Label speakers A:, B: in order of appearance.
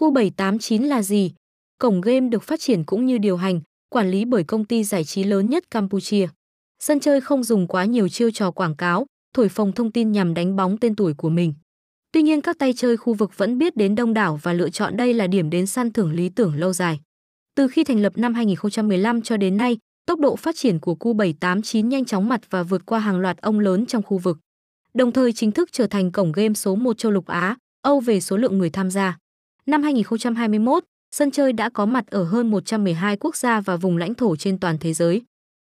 A: Cu789 là gì? Cổng game được phát triển cũng như điều hành, quản lý bởi công ty giải trí lớn nhất Campuchia. Sân chơi không dùng quá nhiều chiêu trò quảng cáo, thổi phồng thông tin nhằm đánh bóng tên tuổi của mình. Tuy nhiên các tay chơi khu vực vẫn biết đến đông đảo và lựa chọn đây là điểm đến săn thưởng lý tưởng lâu dài. Từ khi thành lập năm 2015 cho đến nay, tốc độ phát triển của Cu789 nhanh chóng mặt và vượt qua hàng loạt ông lớn trong khu vực. Đồng thời chính thức trở thành cổng game số 1 châu lục Á, Âu về số lượng người tham gia. Năm 2021, sân chơi đã có mặt ở hơn 112 quốc gia và vùng lãnh thổ trên toàn thế giới.